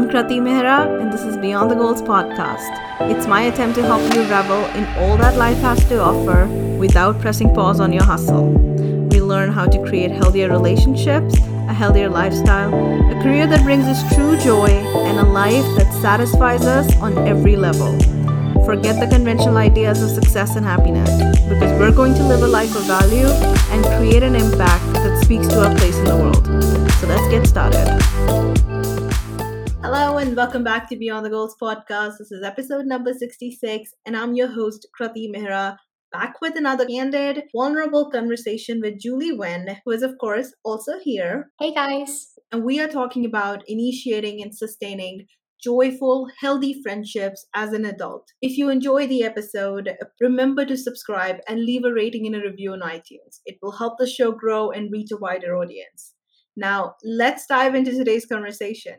I'm Krati Mehra, and this is Beyond the Goals podcast. It's my attempt to help you revel in all that life has to offer without pressing pause on your hustle. We learn how to create healthier relationships, a healthier lifestyle, a career that brings us true joy, and a life that satisfies us on every level. Forget the conventional ideas of success and happiness because we're going to live a life of value and create an impact that speaks to our place in the world. So let's get started. And welcome back to Beyond the Goals podcast. This is episode number 66, and I'm your host, Krati Mehra, back with another candid, vulnerable conversation with Julie Nguyen, who is, of course, also here. Hey guys. And we are talking about initiating and sustaining joyful, healthy friendships as an adult. If you enjoy the episode, remember to subscribe and leave a rating and a review on iTunes. It will help the show grow and reach a wider audience. Now, let's dive into today's conversation.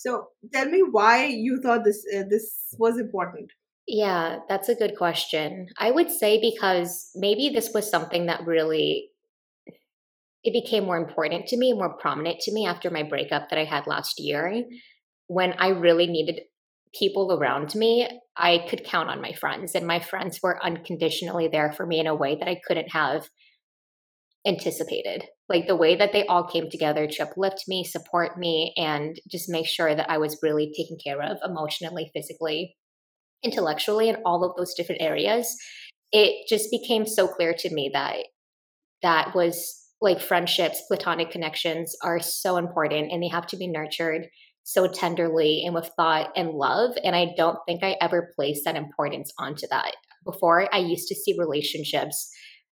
So, tell me why you thought this uh, this was important. Yeah, that's a good question. I would say because maybe this was something that really it became more important to me, more prominent to me after my breakup that I had last year when I really needed people around me, I could count on my friends, and my friends were unconditionally there for me in a way that I couldn't have anticipated. Like the way that they all came together to uplift me, support me, and just make sure that I was really taken care of emotionally, physically, intellectually, in all of those different areas. It just became so clear to me that that was like friendships, platonic connections are so important and they have to be nurtured so tenderly and with thought and love. And I don't think I ever placed that importance onto that. Before, I used to see relationships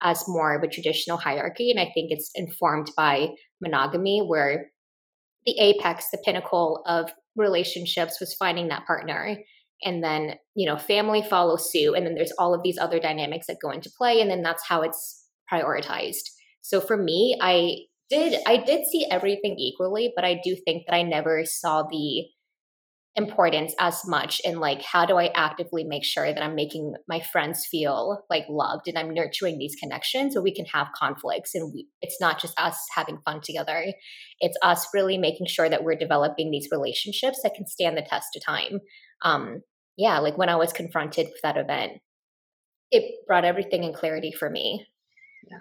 as more of a traditional hierarchy. And I think it's informed by monogamy, where the apex, the pinnacle of relationships was finding that partner. And then, you know, family follows suit. And then there's all of these other dynamics that go into play. And then that's how it's prioritized. So for me, I did I did see everything equally, but I do think that I never saw the importance as much in like how do I actively make sure that I'm making my friends feel like loved and I'm nurturing these connections so we can have conflicts and we, it's not just us having fun together. It's us really making sure that we're developing these relationships that can stand the test of time. Um, yeah, like when I was confronted with that event, it brought everything in clarity for me.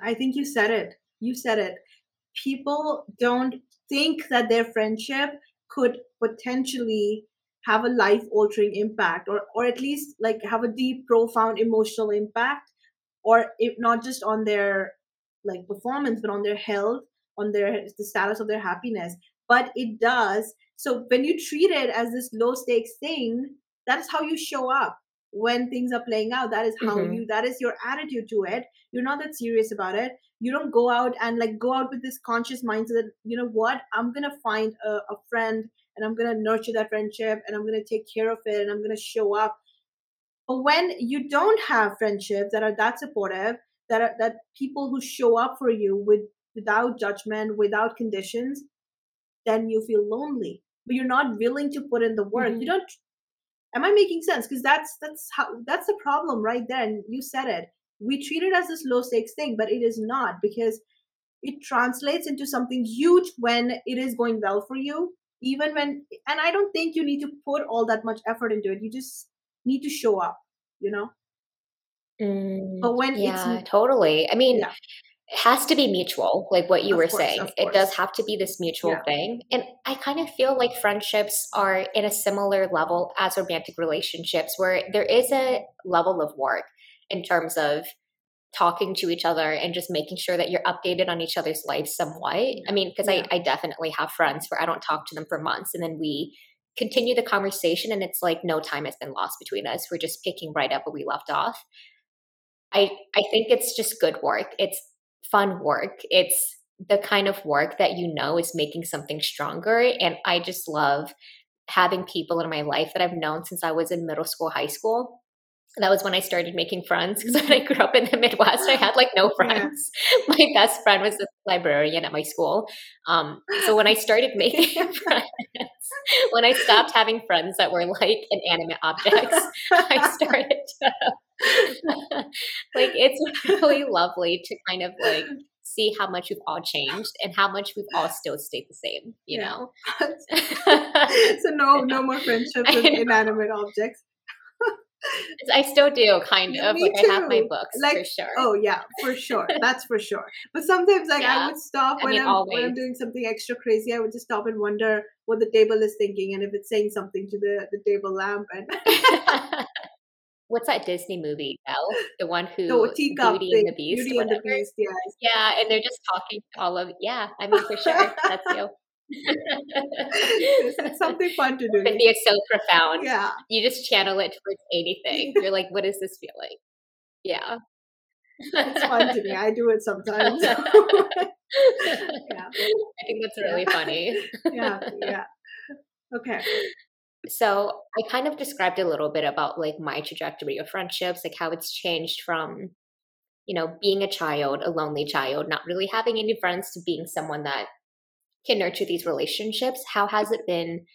I think you said it. You said it people don't think that their friendship could potentially have a life altering impact or or at least like have a deep profound emotional impact or if not just on their like performance but on their health on their the status of their happiness. But it does so when you treat it as this low stakes thing that is how you show up when things are playing out. That is how mm-hmm. you that is your attitude to it. You're not that serious about it you don't go out and like go out with this conscious mindset that you know what? I'm gonna find a, a friend and i'm gonna nurture that friendship and i'm gonna take care of it and i'm gonna show up. But when you don't have friendships that are that supportive that are that people who show up for you with without judgment without conditions then you feel lonely. But you're not willing to put in the work. Mm-hmm. you don't am i making sense? Because that's that's how that's the problem right there and you said it we treat it as this low stakes thing but it is not because it translates into something huge when it is going well for you even when and i don't think you need to put all that much effort into it you just need to show up you know mm, but when yeah, it's totally i mean yeah it has to be mutual, like what you of were course, saying. It does have to be this mutual yeah. thing. And I kind of feel like friendships are in a similar level as romantic relationships, where there is a level of work in terms of talking to each other and just making sure that you're updated on each other's lives somewhat. I mean, because yeah. I, I definitely have friends where I don't talk to them for months and then we continue the conversation and it's like no time has been lost between us. We're just picking right up where we left off. I I think it's just good work. It's fun work. It's the kind of work that you know is making something stronger. And I just love having people in my life that I've known since I was in middle school, high school. That was when I started making friends because when I grew up in the Midwest, I had like no friends. Yeah. My best friend was the librarian at my school. Um, so when I started making friends, when I stopped having friends that were like inanimate objects, I started to like it's really lovely to kind of like see how much we've all changed and how much we've all still stayed the same, you Yeah. know? so no, no more friendships with inanimate objects. I still do, kind of. me Like, I have my too. books for Like, sure. Oh yeah, for sure. That's for sure. But sometimes, like, I would stop I when mean, I'm when. I'm doing something extra crazy. I would just stop and wonder what the table is thinking and if it's saying something to the the table lamp. And What's that Disney movie, Belle? The one who the teacup Beauty thing, and the Beast, Beauty and the. Beast. Yes. Yeah, and they're just talking to all of yeah, I mean for sure. That's you. It's, something fun to do. Empathy is so profound. Yeah. You just channel it towards anything. You're like, what is this feeling? Yeah. It's fun to me. I do it sometimes. yeah. I think that's really funny. Yeah. Yeah. Okay. So I kind of described a little bit about like my trajectory of friendships, like how it's changed from, you know, being a child, a lonely child, not really having any friends to being someone that can nurture these relationships. How has it been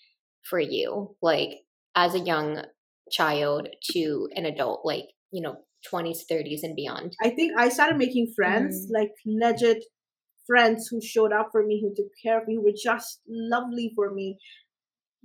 for you, like as a young child to an adult, like, you know, 20s, 30s, and beyond? I think I started making friends, Mm. like legit friends who showed up for me, who took care of me, who were just lovely for me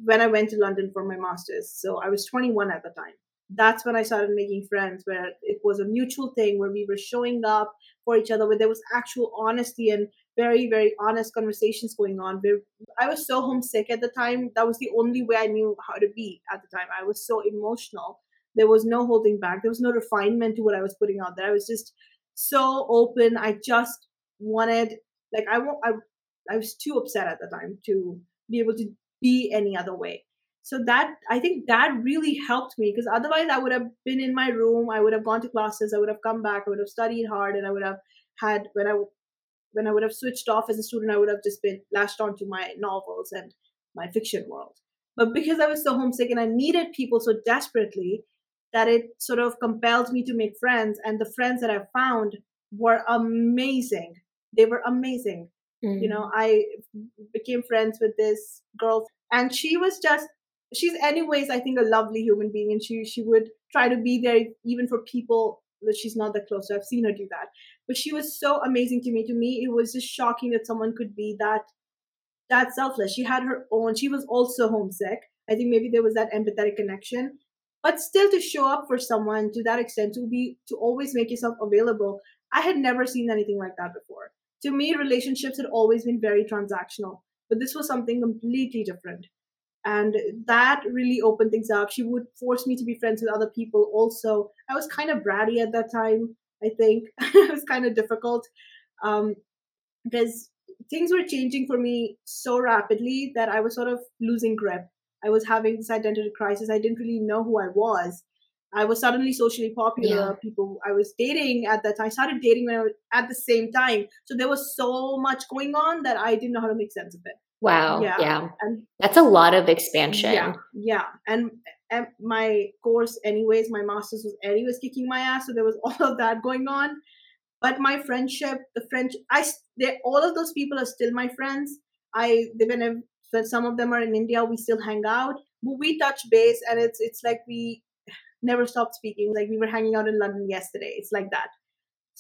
when I went to London for my master's. So I was 21 at the time. That's when I started making friends, where it was a mutual thing, where we were showing up for each other, where there was actual honesty and very, very honest conversations going on. Where I was so homesick at the time. That was the only way I knew how to be at the time. I was so emotional. There was no holding back. There was no refinement to what I was putting out there. I was just so open. I just wanted, like, I, wa- I, I was too upset at the time to be able to be any other way. So that I think that really helped me because otherwise I would have been in my room. I would have gone to classes. I would have come back. I would have studied hard, and I would have had when I when I would have switched off as a student, I would have just been lashed onto my novels and my fiction world. But because I was so homesick and I needed people so desperately that it sort of compelled me to make friends, and the friends that I found were amazing. They were amazing Mm. you know i became friends with this girl and she was just she's anyways i think a lovely human being and she she would try to be there even for people that she's not that close i've seen her do that. But she was so amazing to me. To me it was just shocking that someone could be that that selfless. She had her own she was also homesick. I think maybe there was that empathetic connection. But still to show up for someone to that extent to be to always make yourself available i had never seen anything like that before. To me relationships had always been very transactional. But this was something completely different and that really opened things up she would force me to be friends with other people also i was kind of bratty at that time i think it was kind of difficult um, because things were changing for me so rapidly that i was sort of losing grip i was having this identity crisis i didn't really know who i was I was suddenly socially popular. Yeah. People I was dating at that time. I started dating when I was at the same time. So there was so much going on that I didn't know how to make sense of it. Wow. Yeah. Yeah. And That's a lot of expansion. yeah, yeah. And, and my course, anyways, my master's was anyways kicking my ass. So there was all of that going on. But my friendship, the French, I, they, all of those people are still my friends. I, they when I- when some of them are in India, we still hang out. But we touch base, and it's it's like we never stopped speaking. Like we were hanging out in London yesterday. It's like that.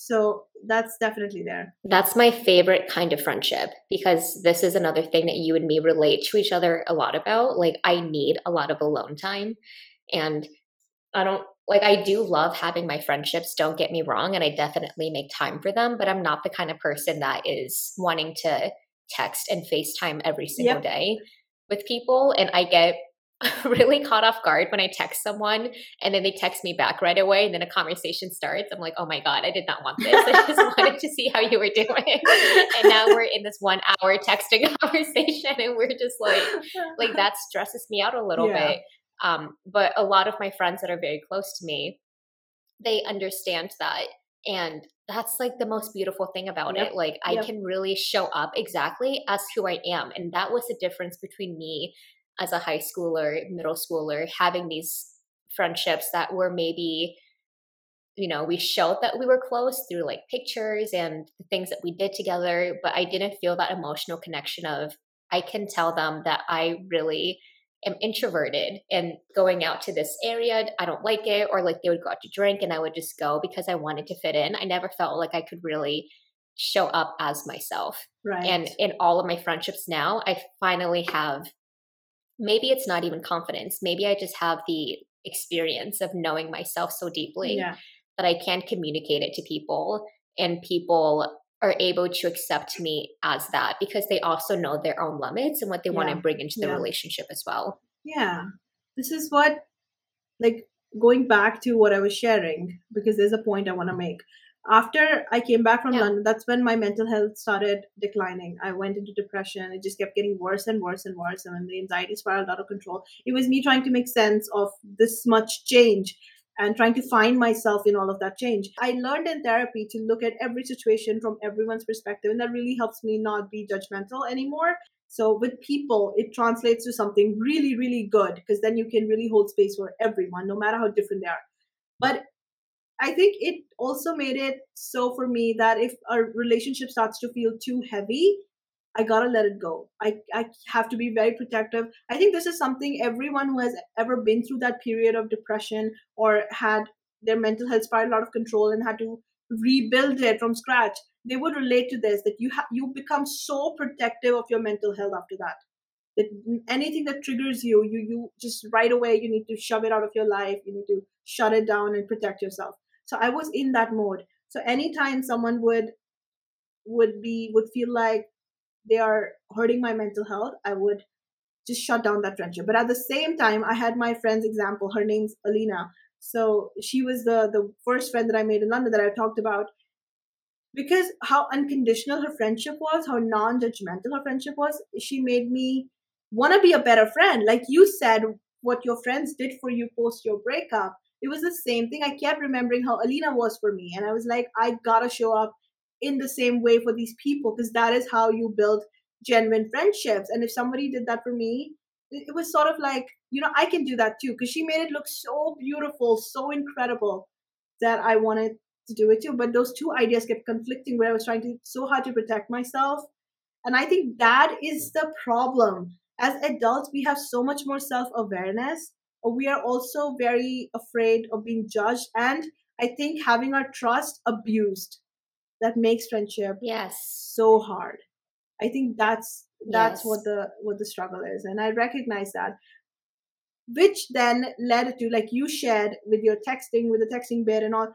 So that's definitely there. That's my favorite kind of friendship because this is another thing that you and me relate to each other a lot about. Like, I need a lot of alone time. And I don't like, I do love having my friendships, don't get me wrong. And I definitely make time for them, but I'm not the kind of person that is wanting to text and FaceTime every single Yep. day with people. And I get really caught off guard when I text someone and then they text me back right away and then a conversation starts. I'm like, oh my God, I did not want this. I just wanted to see how you were doing. And now we're in this one hour texting conversation and we're just like, like that stresses me out a little Yeah. bit. Um, but a lot of my friends that are very close to me, they understand that. And that's like the most beautiful thing about Yep. it. Like I Yep. can really show up exactly as who I am. And that was the difference between me as a high schooler, middle schooler, having these friendships that were maybe, you know, we showed that we were close through like pictures and the things that we did together, but I didn't feel that emotional connection of I can tell them that I really am introverted and going out to this area, I don't like it, or like they would go out to drink and I would just go because I wanted to fit in. I never felt like I could really show up as myself. Right. And in all of my friendships now, I finally have maybe it's not even confidence. Maybe I just have the experience of knowing myself so deeply yeah. that I can communicate it to people and people are able to accept me as that because they also know their own limits and what they want to bring into the Yeah. relationship as well. Yeah. This is what, like, going back to what I was sharing, because there's a point I want to make. After I came back from Yeah. London, that's when my mental health started declining. I went into depression. It just kept getting worse and worse and worse. And then the anxiety spiraled out of control. It was me trying to make sense of this much change and trying to find myself in all of that change. I learned in therapy to look at every situation from everyone's perspective, and that really helps me not be judgmental anymore. So with people, it translates to something really, really good because then you can really hold space for everyone, no matter how different they are. But I think it also made it so for me that if a relationship starts to feel too heavy, I gotta let it go. I, I have to be very protective. I think this is something everyone who has ever been through that period of depression or had their mental health spiral out of control and had to rebuild it from scratch, they would relate to this that you ha- you become so protective of your mental health after that. That anything that triggers you, you you just right away you need to shove it out of your life. You need to shut it down and protect yourself. So I was in that mode. So anytime someone would would be would feel like they are hurting my mental health, I would just shut down that friendship. But at the same time, I had my friend's example. Her name's Alina. So she was the the first friend that I made in London that I talked about. Because how unconditional her friendship was, how non-judgmental her friendship was, she made me want to be a better friend. Like you said, what your friends did for you post your breakup. It was the same thing. I kept remembering how Alina was for me. And I was like, I gotta show up in the same way for these people because that is how you build genuine friendships. And if somebody did that for me, it was sort of like, you know, I can do that too because she made it look so beautiful, so incredible that I wanted to do it too. But those two ideas kept conflicting where I was trying to so hard to protect myself. And I think that is the problem. As adults, we have so much more self awareness. We are also very afraid of being judged. And I think having our trust abused that makes friendship Yes. so hard. I think that's that's Yes. what the what the struggle is, and I recognize that. Which then led to like you shared with your texting, with the texting bit and all.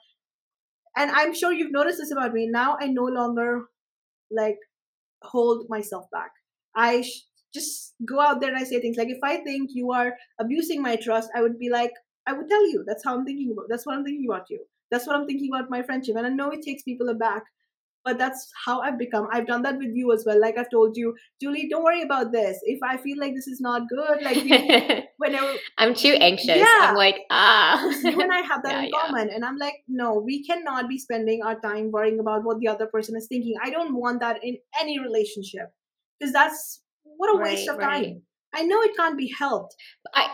And I'm sure you've noticed this about me. Now I no longer like hold myself back. I sh- just go out there and I say things like, if I think you are abusing my trust, I would be like, I would tell you. That's how I'm thinking about. That's what I'm thinking about you. That's what I'm thinking about my friendship. And I know it takes people aback, but that's how I've become. I've done that with you as well. Like I've told you, Julie, don't worry about this. If I feel like this is not good, like we, whenever I'm too anxious. Yeah. I'm like, ah. you and I have that Yeah, in yeah. common. And I'm like, no, we cannot be spending our time worrying about what the other person is thinking. I don't want that in any relationship because that's what a waste Right, of right. time. I know it can't be helped, I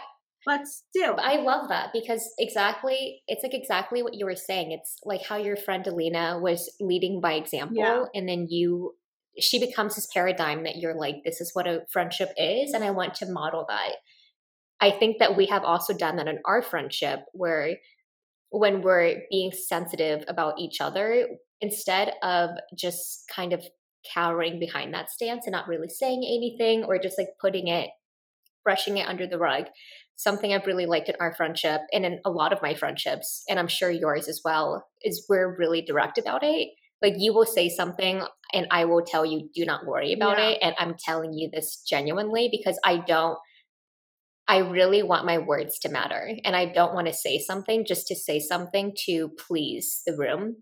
but still, I love that because exactly, it's like exactly what you were saying. It's like how your friend Alina was leading by example, Yeah. and then you, she becomes this paradigm that you're like, this is what a friendship is, and I want to model that. I think that we have also done that in our friendship where when we're being sensitive about each other, instead of just kind of cowering behind that stance and not really saying anything or just like putting it, brushing it under the rug, something I've really liked in our friendship and in a lot of my friendships, and I'm sure yours as well, is we're really direct about it. Like you will say something and I will tell you, do not worry about Yeah. it. And I'm telling you this genuinely because I don't, I really want my words to matter. And I don't want to say something just to say something to please the room.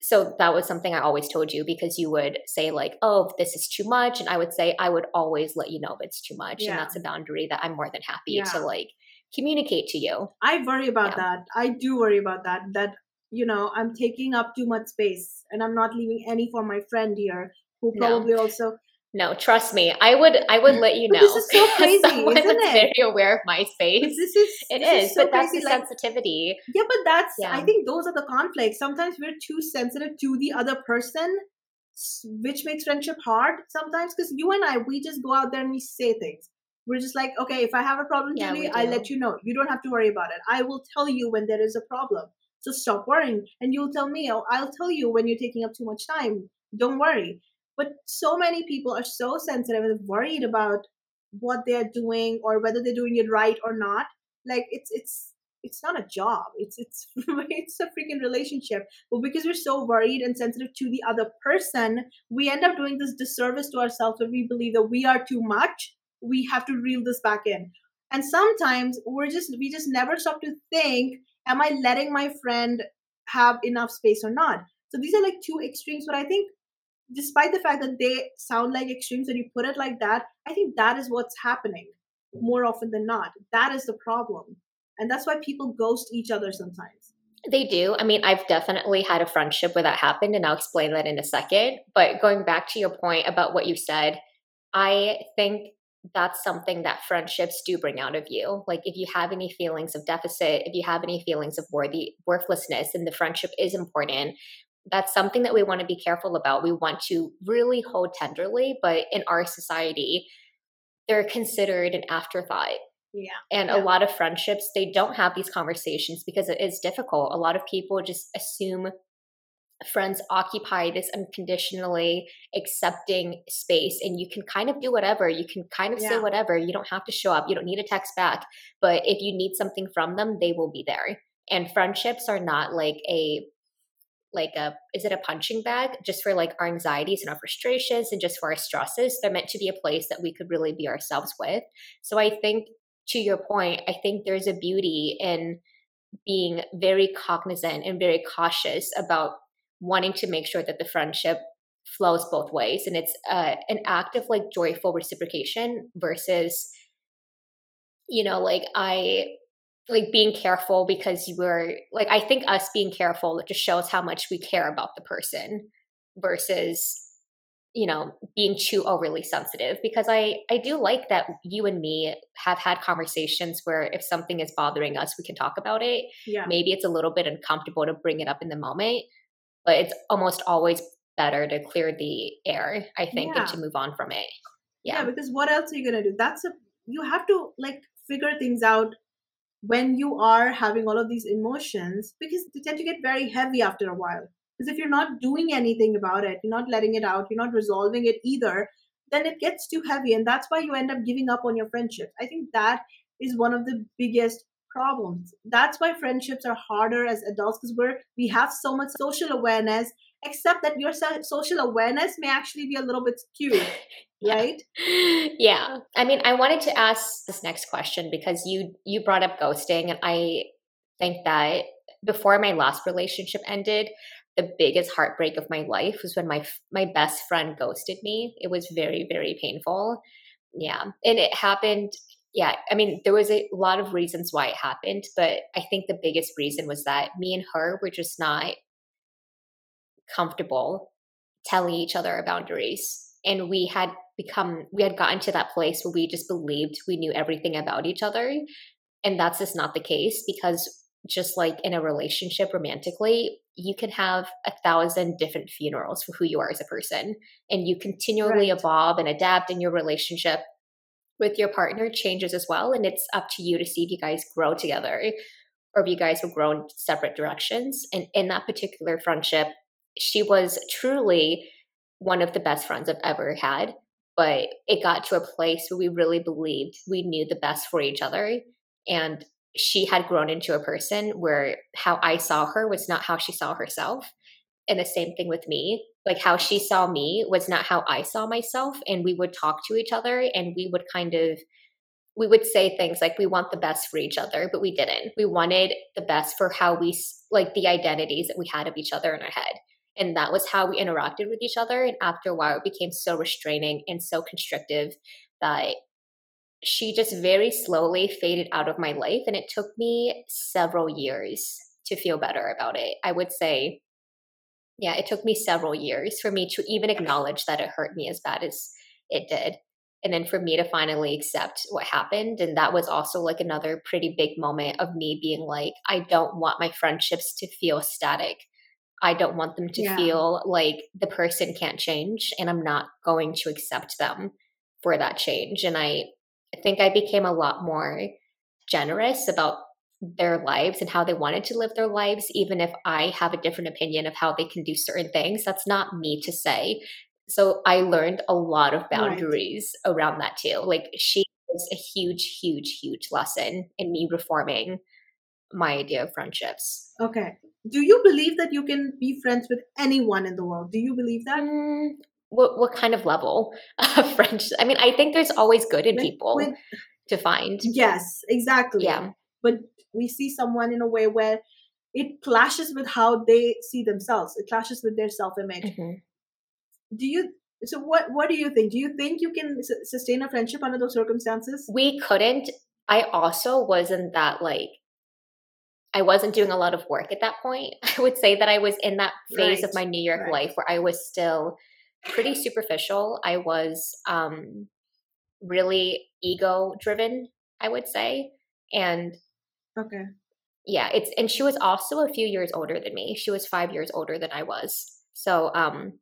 So that was something I always told you because you would say, like, oh, this is too much. And I would say, I would always let you know if it's too much. Yeah. And that's a boundary that I'm more than happy Yeah. to like communicate to you. I worry about Yeah. that. I do worry about that. That you know, I'm taking up too much space, and I'm not leaving any for my friend here, who No. probably also No, trust me. I would I would let you know. this is so crazy, someone isn't that's it? very aware of my space. this is It this is, so but that's crazy. the like, sensitivity. Yeah, but that's I think those are the conflicts. Sometimes we're too sensitive to the other person, which makes friendship hard sometimes because you and I we just go out there and we say things. We're just like, okay, if I have a problem, Yeah, Julie, I'll let you know. You don't have to worry about it. I will tell you when there is a problem. So stop worrying, and you'll tell me. Or I'll tell you when you're taking up too much time. Don't worry. But so many people are so sensitive and worried about what they're doing or whether they're doing it right or not. Like it's it's it's not a job. It's it's it's a freaking relationship. But because we're so worried and sensitive to the other person, we end up doing this disservice to ourselves when we believe that we are too much. We have to reel this back in. And sometimes we're just we just never stop to think, am I letting my friend have enough space or not? So these are like two extremes, but I think despite the fact that they sound like extremes when you put it like that, I think that is what's happening more often than not. That is the problem. And that's why people ghost each other sometimes. They do. I mean, I've definitely had a friendship where that happened, and I'll explain that in a second. But going back to your point about what you said, I think that's something that friendships do bring out of you. Like if you have any feelings of deficit, if you have any feelings of worthy worthlessness, and the friendship is important, that's something that we want to be careful about. We want to really hold tenderly, but in our society, they're considered an afterthought. Yeah. And yeah. a lot of friendships, they don't have these conversations because it is difficult. A lot of people just assume friends occupy this unconditionally accepting space and you can kind of do whatever you can kind of yeah. say whatever you don't have to show up you don't need a text back but if you need something from them they will be there and friendships are not like a like a is it a punching bag? Just for like our anxieties and our frustrations and just for our stresses they're meant to be a place that we could really be ourselves with. So i think to your point i think there's a beauty in being very cognizant and very cautious about wanting to make sure that the friendship flows both ways and it's uh, an act of like joyful reciprocation versus you know like i like being careful because you were like I think us being careful it just shows how much we care about the person versus you know being too overly sensitive because I I do like that you and me have had conversations where if something is bothering us we can talk about it. Yeah. Maybe it's a little bit uncomfortable to bring it up in the moment, but it's almost always better to clear the air, I think, yeah. and to move on from it. Yeah. yeah, because what else are you gonna do? That's a you have to like figure things out when you are having all of these emotions because they tend to get very heavy after a while. Because if you're not doing anything about it you're not letting it out you're not resolving it either then it gets too heavy and that's why you end up giving up on your friendships. I think that is one of the biggest problems. That's why friendships are harder as adults because we're we have so much social awareness except that your social awareness may actually be a little bit skewed right? Yeah. I mean i wanted to ask this next question because you you brought up ghosting and i think that before my last relationship ended the biggest heartbreak of my life was when my my best friend ghosted me. It was very very painful. Yeah. And it happened yeah i mean there was a lot of reasons why it happened but i think the biggest reason was that me and her were just not comfortable telling each other our boundaries. And we had become we had gotten to that place where we just believed we knew everything about each other. And that's just not the case because just like in a relationship romantically you can have a thousand different funerals for who you are as a person. And you continually right. evolve and adapt in your relationship with your partner changes as well. And it's up to you to see if you guys grow together or if you guys will grow in separate directions. And in that particular friendship she was truly one of the best friends I've ever had. But it got to a place where we really believed we knew the best for each other. And she had grown into a person where how I saw her was not how she saw herself. And the same thing with me. Like how she saw me was not how I saw myself. And we would talk to each other and we would kind of we would say things like we want the best for each other but we didn't we wanted the best for how we like the identities that we had of each other in our head and that was how we interacted with each other. And after a while, it became so restraining and so constrictive that she just very slowly faded out of my life. And it took me several years to feel better about it. I would say, yeah, it took me several years for me to even acknowledge that it hurt me as bad as it did. And then for me to finally accept what happened. And that was also like another pretty big moment of me being like, I don't want my friendships to feel static. I don't want them to yeah. feel like the person can't change and I'm not going to accept them for that change. And I think I became a lot more generous about their lives and how they wanted to live their lives, even if I have a different opinion of how they can do certain things. That's not me to say. So I learned a lot of boundaries right. around that too. Like she was a huge, huge, huge lesson in me reforming my idea of friendships. Okay. Do you believe that you can be friends with anyone in the world? Do you believe that? Mm, what what kind of level of friendship? I mean, I think there's always good in with, people with, to find. Yes, exactly. Yeah. But we see someone in a way where it clashes with how they see themselves. It clashes with their self-image. Mm-hmm. Do you so what what do you think? Do you think you can sustain a friendship under those circumstances? We couldn't. I also wasn't that like I wasn't doing a lot of work at that point. I would say that I was in that phase right. of my New York right. life where I was still pretty superficial. I was um, really ego driven, I would say. And okay. Yeah, it's and she was also a few years older than me. She was 5 years older than I was. So um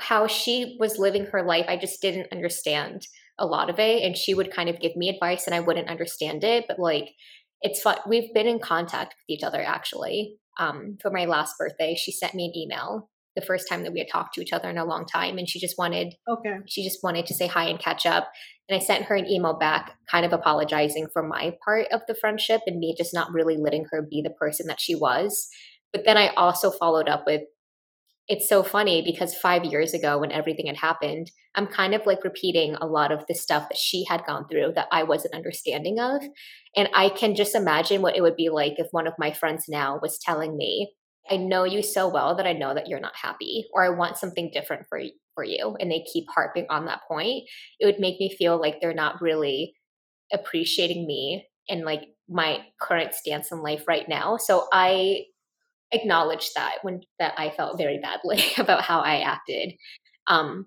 how she was living her life, I just didn't understand a lot of it and she would kind of give me advice and I wouldn't understand it, but like it's fun. We've been in contact with each other actually. Um, for my last birthday, she sent me an email the first time that we had talked to each other in a long time, and she just wanted okay. She just wanted to say hi and catch up. And I sent her an email back, kind of apologizing for my part of the friendship and me just not really letting her be the person that she was. But then I also followed up with it's so funny because five years ago, when everything had happened, I'm kind of like repeating a lot of the stuff that she had gone through that I wasn't understanding of. And I can just imagine what it would be like if one of my friends now was telling me, I know you so well that I know that you're not happy, or I want something different for, for you. And they keep harping on that point. It would make me feel like they're not really appreciating me and like my current stance in life right now. So I acknowledged that when that I felt very badly about how I acted. Um,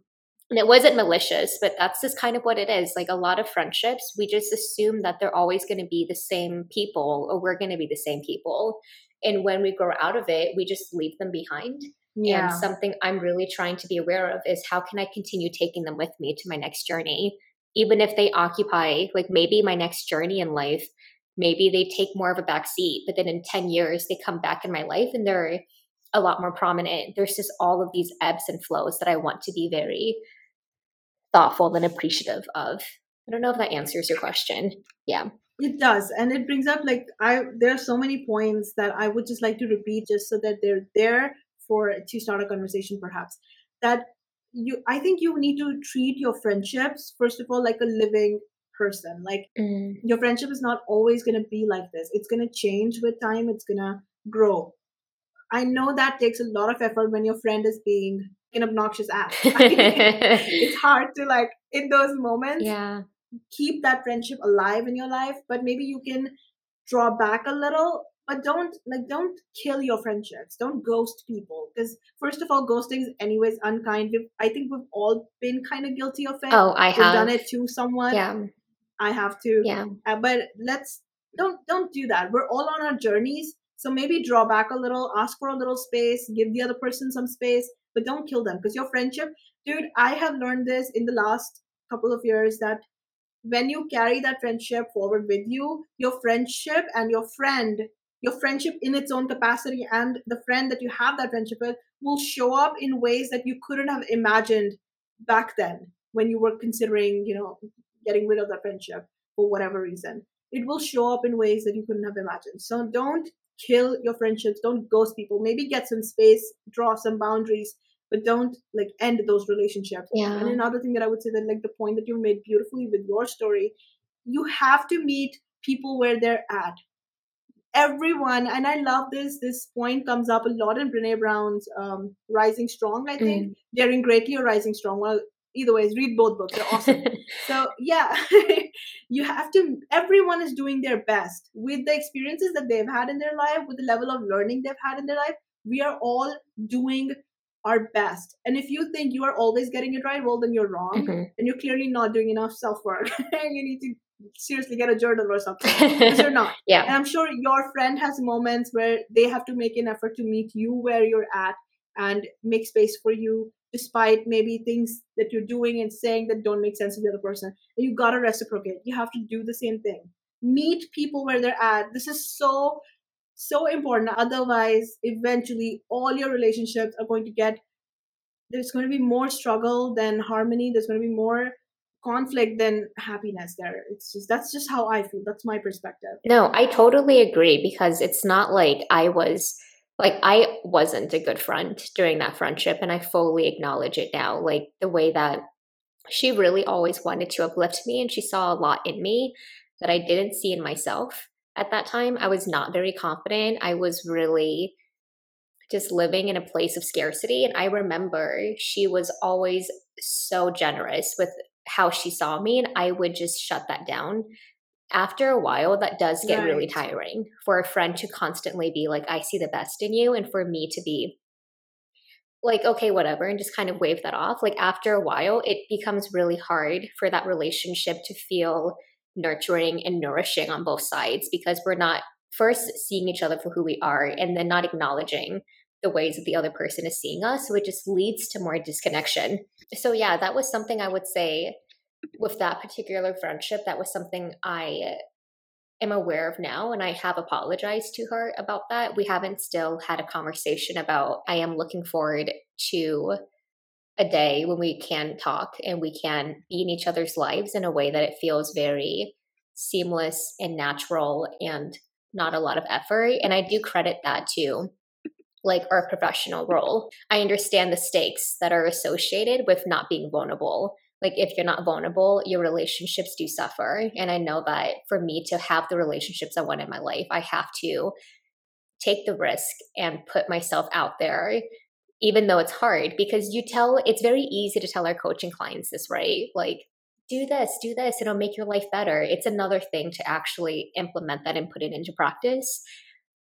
and it wasn't malicious, but that's just kind of what it is. Like a lot of friendships, we just assume that they're always going to be the same people or we're going to be the same people. And when we grow out of it, we just leave them behind. Yeah. And something I'm really trying to be aware of is how can I continue taking them with me to my next journey? Even if they occupy, like maybe my next journey in life maybe they take more of a back seat but then in 10 years they come back in my life and they're a lot more prominent. There's just all of these ebbs and flows that i want to be very thoughtful and appreciative of. I don't know if that answers your question. Yeah. It does and it brings up like i there are so many points that i would just like to repeat just so that they're there for to start a conversation perhaps. That you i think you need to treat your friendships first of all like a living person. Like mm. your friendship is not always going to be like this. It's going to change with time. It's going to grow. I know that takes a lot of effort when your friend is being an obnoxious ass. it's hard to like in those moments yeah. keep that friendship alive in your life, but maybe you can draw back a little but don't like don't kill your friendships don't ghost people because first of all ghosting is anyways unkind we've, i think we've all been kind of guilty of it oh i we've have done it to someone yeah I have to. Yeah. Uh, but let's don't don't do that. We're all on our journeys, so maybe draw back a little, ask for a little space, give the other person some space, but don't kill them because your friendship, dude. I have learned this in the last couple of years that when you carry that friendship forward with you, your friendship and your friend, your friendship in its own capacity, and the friend that you have that friendship with will show up in ways that you couldn't have imagined back then when you were considering, you know, getting rid of that friendship for whatever reason. It will show up in ways that you couldn't have imagined. So don't kill your friendships. Don't ghost people. Maybe get some space, draw some boundaries, but don't like end those relationships. Yeah. And another thing that I would say that like the point that you made beautifully with your story, you have to meet people where they're at. Everyone, and I love this. This point comes up a lot in Brene Brown's um, "Rising Strong." I think mm. daring greatly or rising strong. Well, either ways read both books. They're awesome. So yeah you have to everyone is doing their best. With the experiences that they've had in their life with the level of learning they've had in their life we are all doing our best. And if you think you are always getting it right well then you're wrong mm-hmm. and you're clearly not doing enough self-work. You need to seriously get a journal or something because you're not. Yeah. And i'm sure your friend has moments where they have to make an effort to meet you where you're at and make space for you despite maybe things that you're doing and saying that don't make sense to the other person. You gotta reciprocate. You have to do the same thing. meet people where they're at this is so so important otherwise eventually all your relationships are going to get there's going to be more struggle than harmony there's going to be more conflict than happiness there it's just that's just how i feel that's my perspective no i totally agree because it's not like i was like i wasn't a good friend during that friendship and i fully acknowledge it now like the way that she really always wanted to uplift me and she saw a lot in me that i didn't see in myself at that time i was not very confident i was really just living in a place of scarcity and i remember she was always so generous with how she saw me and I would just shut that down. After a while, that does get right. really tiring for a friend to constantly be like, I see the best in you, and for me to be like, okay, whatever, and just kind of wave that off. Like, after a while, it becomes really hard for that relationship to feel nurturing and nourishing on both sides because we're not first seeing each other for who we are and then not acknowledging the ways that the other person is seeing us. So it just leads to more disconnection. So, yeah, that was something I would say with that particular friendship. That was something I am aware of now. And I have apologized to her about that. We haven't still had a conversation about, I am looking forward to a day when we can talk and we can be in each other's lives in a way that it feels very seamless and natural and not a lot of effort. And I do credit that to like our professional role. I understand the stakes that are associated with not being vulnerable. Like if you're not vulnerable, your relationships do suffer. And I know that for me to have the relationships I want in my life, I have to take the risk and put myself out there even though it's hard because you tell it's very easy to tell our coaching clients this right like do this do this it'll make your life better it's another thing to actually implement that and put it into practice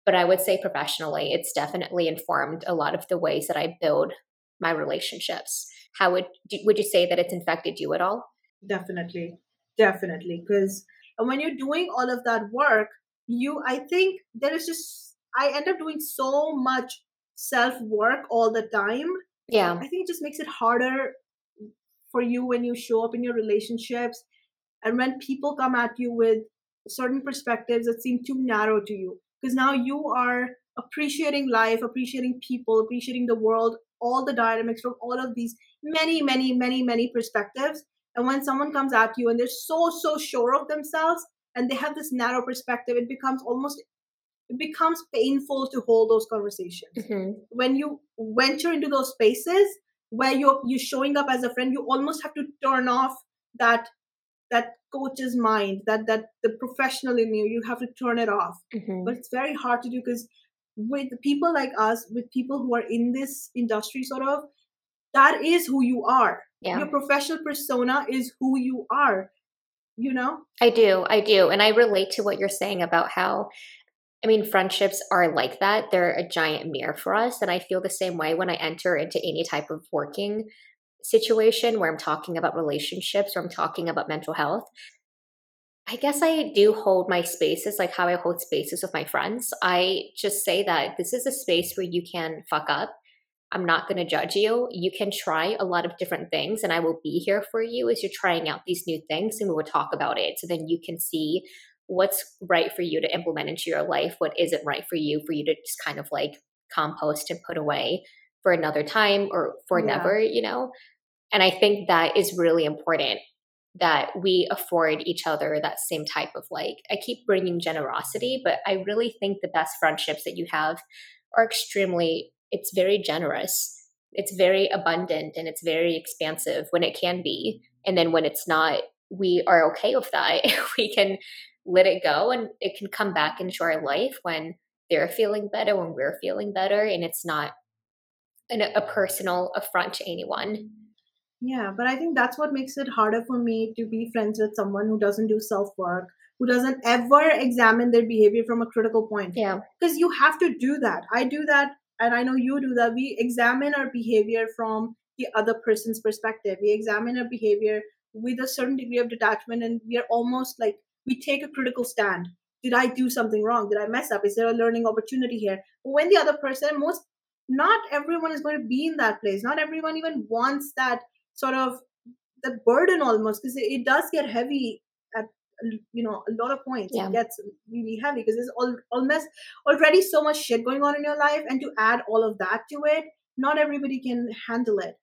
but I would say professionally, it's definitely informed a lot of the ways that I build my relationships. How would would you say that it's infected you at all? Definitely, definitely. Because when you're doing all of that work, you, I think there is just I end up doing so much self work all the time. Yeah, I think it just makes it harder for you when you show up in your relationships, and when people come at you with certain perspectives that seem too narrow to you because now you are appreciating life, appreciating people, appreciating the world, all the dynamics from all of these many, many, many, many perspectives. And when someone comes at you and they're so, so sure of themselves and they have this narrow perspective, it becomes almost it becomes painful to hold those conversations. Mm-hmm. When you venture into those spaces where you're you're showing up as a friend, you almost have to turn off that that coach's mind that that the professional in you you have to turn it off mm-hmm. but it's very hard to do because with people like us with people who are in this industry sort of that is who you are yeah. your professional persona is who you are you know i do i do and i relate to what you're saying about how I mean, friendships are like that. They're a giant mirror for us. And I feel the same way when I enter into any type of working situation where I'm talking about relationships or I'm talking about mental health, I guess I do hold my spaces like how I hold spaces with my friends. I just say that this is a space where you can fuck up. I'm not going to judge you. You can try a lot of different things, and I will be here for you as you're trying out these new things, and we will talk about it. So then you can see what's right for you to implement into your life, what isn't right for you, for you to just kind of like compost and put away for another time or for yeah. never, you know? And I think that is really important that we afford each other that same type of like, I keep bringing generosity, but I really think the best friendships that you have are extremely, it's very generous. It's very abundant and it's very expansive when it can be. And then when it's not, we are okay with that. we can let it go and it can come back into our life when they're feeling better, when we're feeling better, and it's not an, a personal affront to anyone. Yeah, but I think that's what makes it harder for me to be friends with someone who doesn't do self work, who doesn't ever examine their behavior from a critical point. Yeah. Because you have to do that. I do that, and I know you do that. We examine our behavior from the other person's perspective. We examine our behavior with a certain degree of detachment, and we are almost like we take a critical stand. Did I do something wrong? Did I mess up? Is there a learning opportunity here? But when the other person, most, not everyone is going to be in that place. Not everyone even wants that sort of the burden almost because it, does get heavy at you know a lot of points. Yeah. it gets really heavy because there's all, almost already so much shit going on in your life and to add all of that to it not everybody can handle it.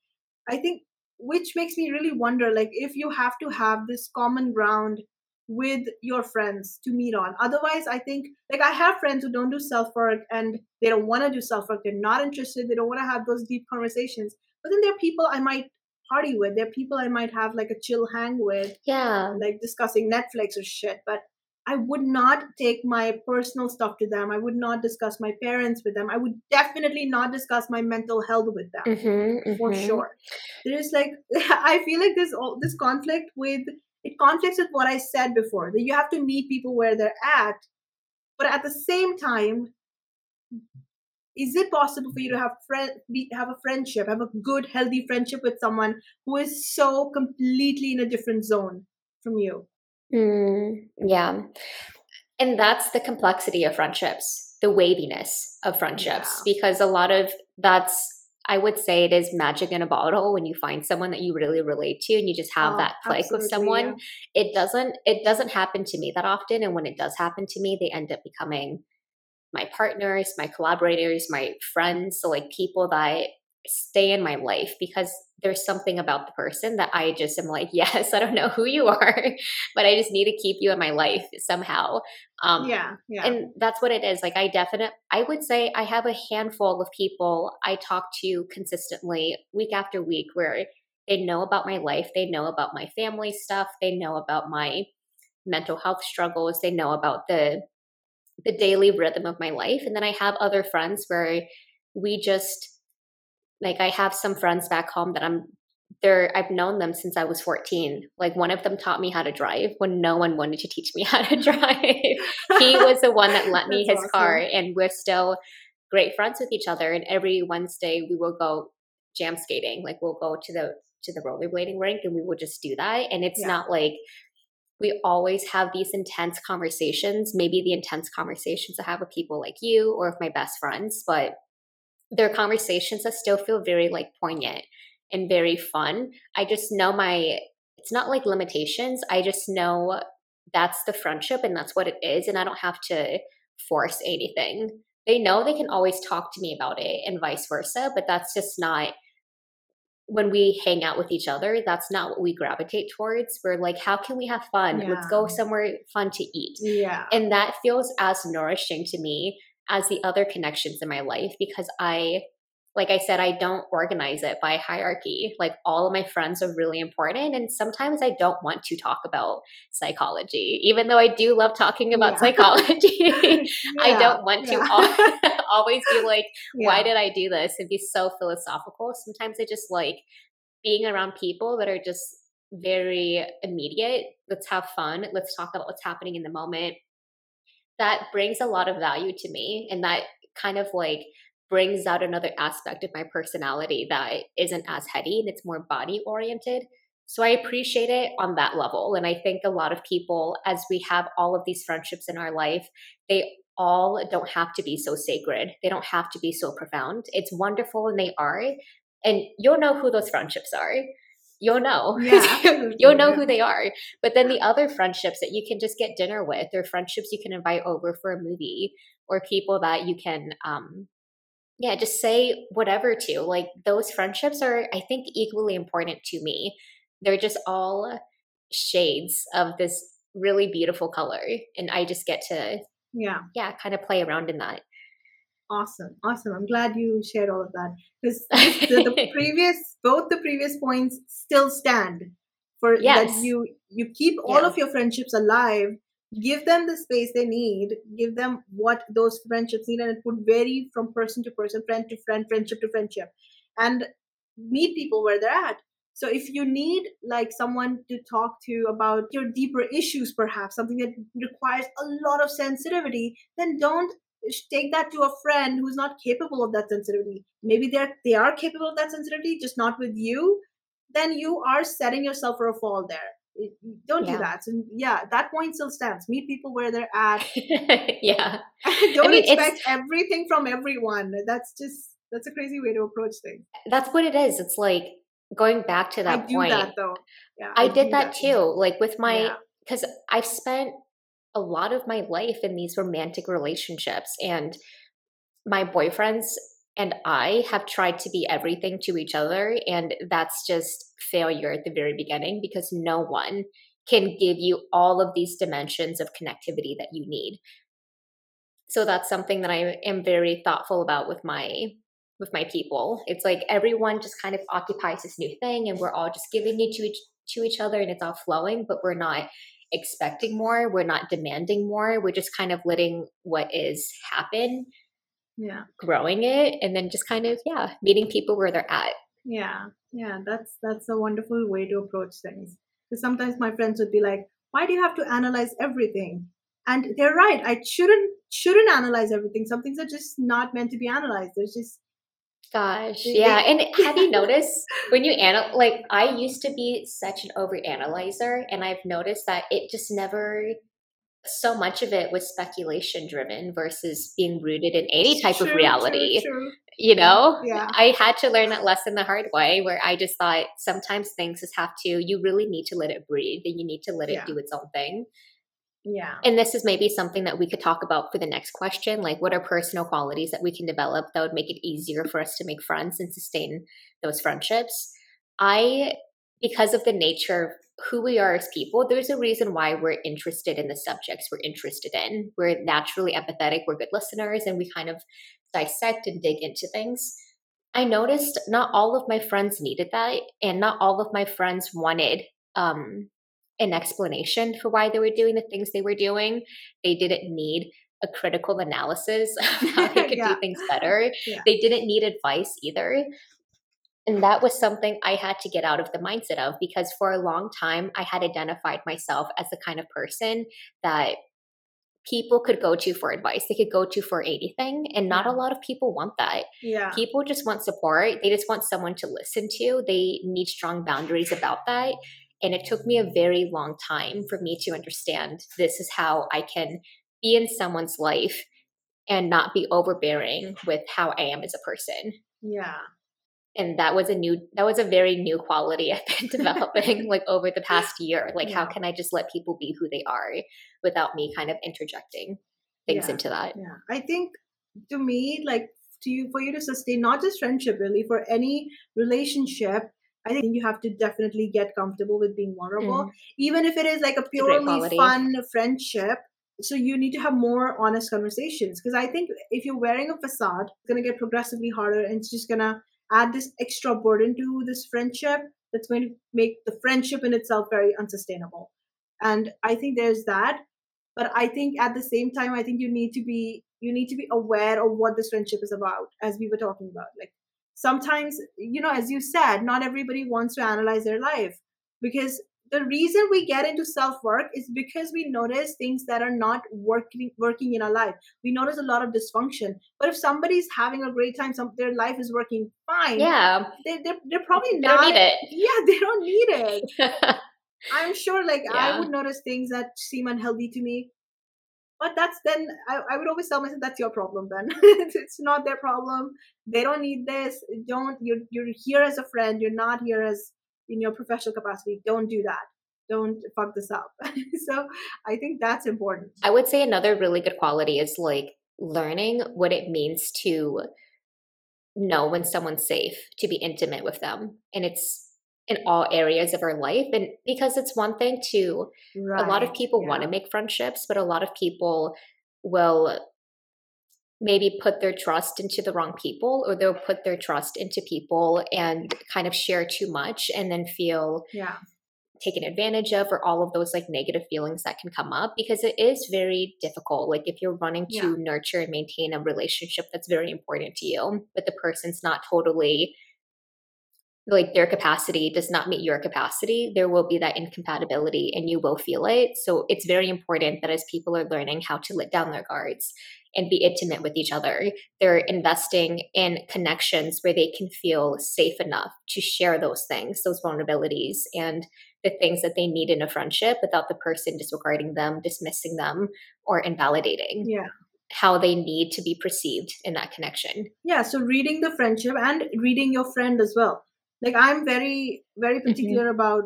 I think which makes me really wonder like if you have to have this common ground with your friends to meet on. Otherwise i think like i have friends who don't do self work and they don't want to do self work they're not interested. They don't want to have those deep conversations. But then there are people i might party with there are people i might have like a chill hang with Yeah. like discussing netflix or shit but i would not take my personal stuff to them i would not discuss my parents with them i would definitely not discuss my mental health with them Mm-hmm, for sure. There's like I feel like this all this conflict with it conflicts with what I said before that you have to meet people where they're at, but at the same time, is it possible for you to have friend be, have a friendship, have a good healthy friendship with someone who is so completely in a different zone from you? Mm, yeah. And that's the complexity of friendships, the waviness of friendships, because a lot of that's, I would say it is magic in a bottle when you find someone that you really relate to and you just have Oh, that click with someone. It doesn't, it doesn't happen to me that often. And when it does happen to me, they end up becoming my partners, my collaborators, my friends, so like people that stay in my life because there's something about the person that I just am like, yes, I don't know who you are, but I just need to keep you in my life somehow. Um, yeah, yeah. and that's what it is. Like I definitely, I would say I have a handful of people I talk to consistently week after week where they know about my life, they know about my family stuff, they know about my mental health struggles, they know about the the daily rhythm of my life, and then I have other friends where we just like I have some friends back home that I'm they're I've known them since I was 14. Like one of them taught me how to drive when no one wanted to teach me how to drive. he was the one that lent me his awesome. car and we're still great friends with each other and every Wednesday we will go jam skating. Like we'll go to the to the rollerblading rink and we will just do that and it's Yeah. not like we always have these intense conversations, maybe the intense conversations I have with people like you or with my best friends, but they're conversations that still feel very like poignant and very fun. I just know my it's not like limitations. I just know that's the friendship and that's what it is and I don't have to force anything. They know they can always talk to me about it and vice versa, but that's just not when we hang out with each other, that's not what we gravitate towards. We're like, how can we have fun? Let's go somewhere fun to eat. yeah. And that feels as nourishing to me as the other connections in my life because I, like I said, I don't organize it by hierarchy. Like all of my friends are really important. And sometimes I don't want to talk about psychology, even though I do love talking about Yeah. psychology. I don't want to yeah. al- always be like, why Yeah. did I do this and be so philosophical? Sometimes I just like being around people that are just very immediate. Let's have fun. Let's talk about what's happening in the moment. That brings a lot of value to me. And that kind of like brings out another aspect of my personality that isn't as heady and it's more body oriented. So I appreciate it on that level. And I think a lot of people, as we have all of these friendships in our life, they all don't have to be so sacred. They don't have to be so profound. It's wonderful when they are. And you'll know who those friendships are. You'll know. Yeah, you'll know who they are. But then the other friendships that you can just get dinner with, or friendships you can invite over for a movie, or people that you can, um, yeah, just say whatever to. Like those friendships are, I think, equally important to me. They're just all shades of this really beautiful color. And I just get to, yeah. yeah, kind of play around in that. Awesome, awesome. I'm glad you shared all of that because the, the previous, both the previous points still stand for Yes. that you you keep all Yeah. of your friendships alive. Give them the space they need. Give them what those friendships need, and it would vary from person to person, friend to friend, friendship to friendship, and meet people where they're at. So if you need like someone to talk to about your deeper issues, perhaps something that requires a lot of sensitivity, then don't take that to a friend who's not capable of that sensitivity. Maybe they're they are capable of that sensitivity, just not with you. Then you are setting yourself for a fall there. It- Don't Yeah. do that. So yeah, that point still stands. Meet people where they're at. yeah. Don't mean, it's- expect everything from everyone. That's just that's a crazy way to approach things. That's what it is. It's like going back to I that do point. that though. Yeah, I do did that too. Like with my Yeah. because I've spent a lot of my life in these romantic relationships and my boyfriends and I have tried to be everything to each other and that's just failure at the very beginning because no one can give you all of these dimensions of connectivity that you need. So that's something that I am very thoughtful about with my with my people. It's like everyone just kind of occupies this new thing and we're all just giving it to each to each other and it's all flowing, but we're not expecting more, we're not demanding more, we're just kind of letting what is happen. Yeah. Growing it and then just kind of yeah, meeting people where they're at. Yeah. Yeah, that's that's a wonderful way to approach things. Because sometimes my friends would be like, "Why do you have to analyze everything?" And they're right. I shouldn't shouldn't analyze everything. Some things are just not meant to be analyzed. There's just Gosh, yeah. And have you noticed when you anal like I used to be such an over analyzer and I've noticed that it just never so much of it was speculation driven versus being rooted in any type true, of reality. True, true. You know? Yeah. I had to learn that lesson the hard way where I just thought sometimes things just have to you really need to let it breathe and you need to let it Yeah. do its own thing. Yeah. And this is maybe something that we could talk about for the next question. Like, what are personal qualities that we can develop that would make it easier for us to make friends and sustain those friendships? I, because of the nature of who we are as people, there's a reason why we're interested in the subjects we're interested in. We're naturally empathetic, we're good listeners, and we kind of dissect and dig into things. I noticed not all of my friends needed that, and not all of my friends wanted um, an explanation for why they were doing the things they were doing. They didn't need a critical analysis of how they could Yeah. do things better. Yeah. They didn't need advice either. And that was something I had to get out of the mindset of because for a long time I had identified myself as the kind of person that people could go to for advice. They could go to for anything. And not a mm-hmm. lot of people want that Yeah. people just want support they just want someone to listen to they need strong boundaries about that and it took me a very long time for me to understand this is how i can be in someone's life and not be overbearing mm-hmm. with how i am as a person Yeah. And that was a new that was a very new quality i've been developing like over the past year like how can i just let people be who they are without me kind of interjecting things Yeah. into that Yeah. I think to me, like to you for you to sustain not just friendship really, for any relationship, I think you have to definitely get comfortable with being vulnerable. Mm. Even if it is like a a purely quality. fun friendship. So you need to have more honest conversations. Because I think if you're wearing a facade, it's gonna get progressively harder and it's just gonna add this extra burden to this friendship that's going to make the friendship in itself very unsustainable. And I think there's that but i think at the same time i think you need to be you need to be aware of what this friendship is about as we were talking about like sometimes you know as you said not everybody wants to analyze their life because the reason we get into self work is because we notice things that are not working working in our life we notice a lot of dysfunction but if somebody's having a great time some their life is working fine yeah they, they're, they're probably they not don't need yeah they don't need it I'm sure like Yeah. I would notice things that seem unhealthy to me. But that's then I, I would always tell myself that's your problem then. it's, it's not their problem. They don't need this. Don't you're you're here as a friend. You're not here as in your professional capacity. Don't do that. Don't fuck this up. so I think that's important. I would say another really good quality is like learning what it means to know when someone's safe, to be intimate with them. And it's in all areas of our life. And because it's one thing to, Right. a lot of people want to make friendships, but a lot of people will maybe put their trust into the wrong people or they'll put their trust into people and kind of share too much and then feel Yeah. taken advantage of or all of those like negative feelings that can come up because it is very difficult like if you're running to Yeah. nurture and maintain a relationship that's very important to you but the person's not totally like their capacity does not meet your capacity there will be that incompatibility and you will feel it so it's very important that as people are learning how to let down their guards and be intimate with each other they're investing in connections where they can feel safe enough to share those things those vulnerabilities and the things that they need in a friendship without the person disregarding them, dismissing them, or invalidating Yeah. how they need to be perceived in that connection. Yeah. So reading the friendship and reading your friend as well. Like I'm very, very particular about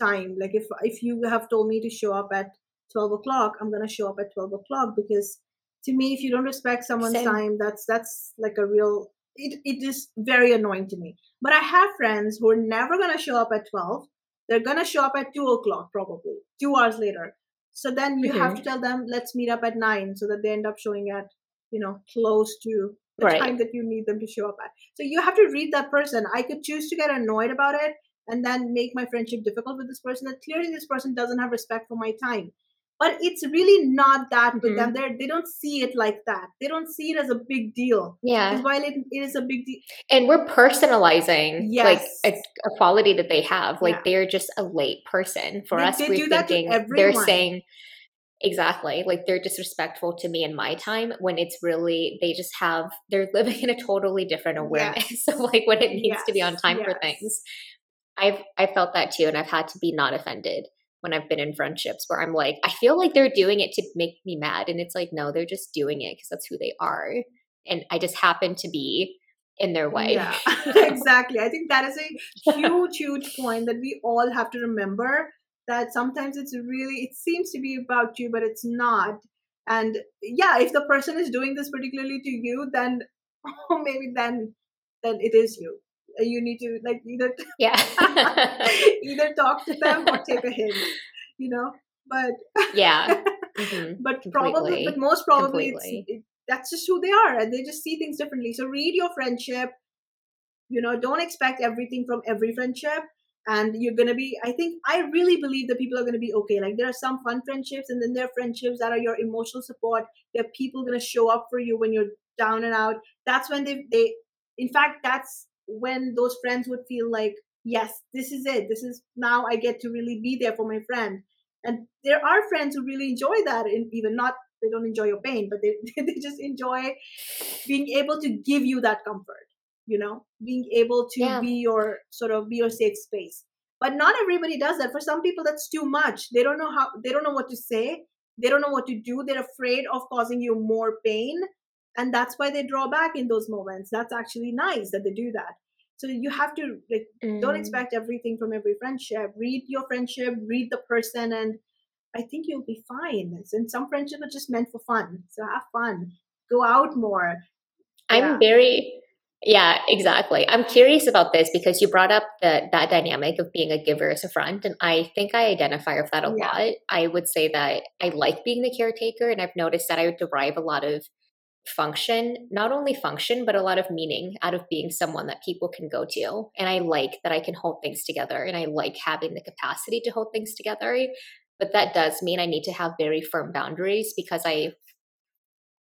time. Like if if you have told me to show up at twelve o'clock, I'm gonna show up at twelve o'clock because to me, if you don't respect someone's Same. time, that's that's like a real. It it is very annoying to me. But I have friends who are never gonna show up at twelve. They're gonna show up at two o'clock probably, two hours later. So then you have Mhm. to tell them, let's meet up at nine, so that they end up showing at you know close to the Right. time that you need them to show up at. So you have to read that person. I could choose to get annoyed about it and then make my friendship difficult with this person. That clearly this person doesn't have respect for my time. But it's really not that with Mhm. them. They they don't see it like that. They don't see it as a big deal. Yeah. While it, it is a big deal, And we're personalizing like a, a quality that they have. Like Yeah. they're just a late person. For They- us, they we're do that to thinking they're saying exactly like they're disrespectful to me in my time when it's really they just have they're living in a totally different awareness of like what it means to be on Yes, time for things. I've I felt that too, and I've had to be not offended when I've been in friendships where I'm like, I feel like they're doing it to make me mad, and it's like, no, they're just doing it because that's who they are, and I just happen to be in their way. Yeah, exactly. I think that is a huge, huge point that we all have to remember that sometimes it's really, it seems to be about you, but it's not. And yeah, if the person is doing this particularly to you, then oh, maybe then then it is you. Uh, You need to like either yeah, either talk to them or take a hint, you know. But yeah. Mhm. but probably Completely. but most probably it's, it, that's just who they are and they just see things differently so read your friendship you know don't expect everything from every friendship and you're gonna be i think i really believe that people are gonna be okay. Like there are some fun friendships and then there are friendships that are your emotional support there are people gonna show up for you when you're down and out. That's when they they in fact that's when those friends would feel like yes this is it. This is now i get to really be there for my friend. And there are friends who really enjoy that and even not they don't enjoy your pain but they, they just enjoy being able to give you that comfort you know being able to Yeah. be your sort of be your safe space. But not everybody does that. For some people that's too much. They don't know how they don't know what to say. They don't know what to do. They're afraid of causing you more pain. And that's why they draw back in those moments. That's actually nice that they do that. So you have to like don't Mm. expect everything from every friendship. Read your friendship. Read the person. And i think you'll be fine. And some friendships are just meant for fun. So have fun. Go out more. I'm Yeah. very yeah, exactly. I'm curious about this because you brought up the that dynamic of being a giver as a friend, and I think I identify with that a Yeah. lot. I would say that I like being the caretaker, and I've noticed that I derive a lot of function, not only function, but a lot of meaning out of being someone that people can go to. And I like that I can hold things together, and I like having the capacity to hold things together. But that does mean I need to have very firm boundaries because I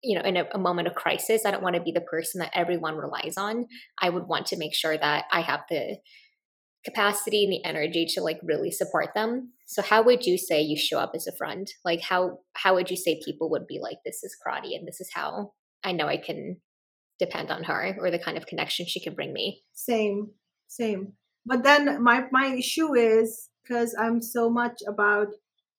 you know in a, a moment of crisis i don't want to be the person that everyone relies on. I would want to make sure that i have the capacity and the energy to like really support them. So how would you say you show up as a friend? Like how how would you say people would be like this is Krati and this is how i know i can depend on her or the kind of connection she can bring me? Same same. But then my my issue is because i'm so much about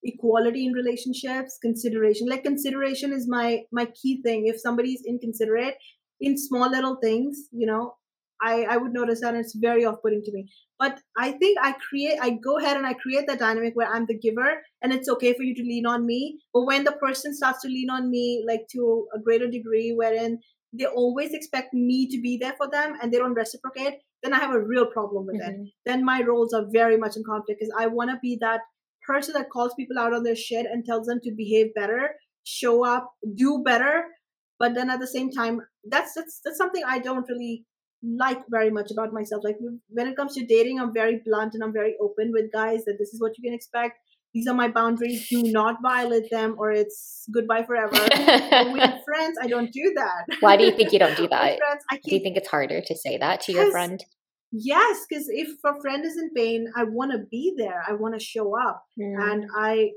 equality in relationships consideration like consideration is my my key thing. If somebody's inconsiderate in small little things you know i i would notice that and it's very off-putting to me. But i think i create i go ahead and i create that dynamic where i'm the giver and it's okay for you to lean on me. But when the person starts to lean on me like to a greater degree wherein they always expect me to be there for them and they don't reciprocate then i have a real problem with it. Mhm. then my roles are very much in conflict because I want to be that person that calls people out on their shit and tells them to behave better, show up, do better. But then at the same time, that's that's that's something I don't really like very much about myself. Like when it comes to dating, I'm very blunt and I'm very open with guys that this is what you can expect. These are my boundaries. Do not violate them, or it's goodbye forever. With friends, I don't do that. why do you think you don't do With that friends, I do you think it's harder to say that to your friend yes, because if a friend is in pain, I want to be there. I want to show up. Mm. and i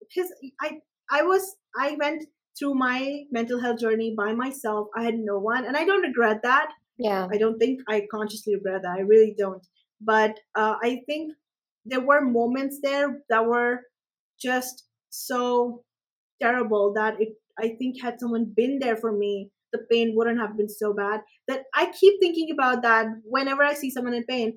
because i i was i went through my mental health journey by myself i had no one and i don't regret that yeah i don't think i consciously regret that i really don't but uh, i think there were moments there that were just so terrible that it i think had someone been there for me the pain wouldn't have been so bad that i keep thinking about that whenever i see someone in pain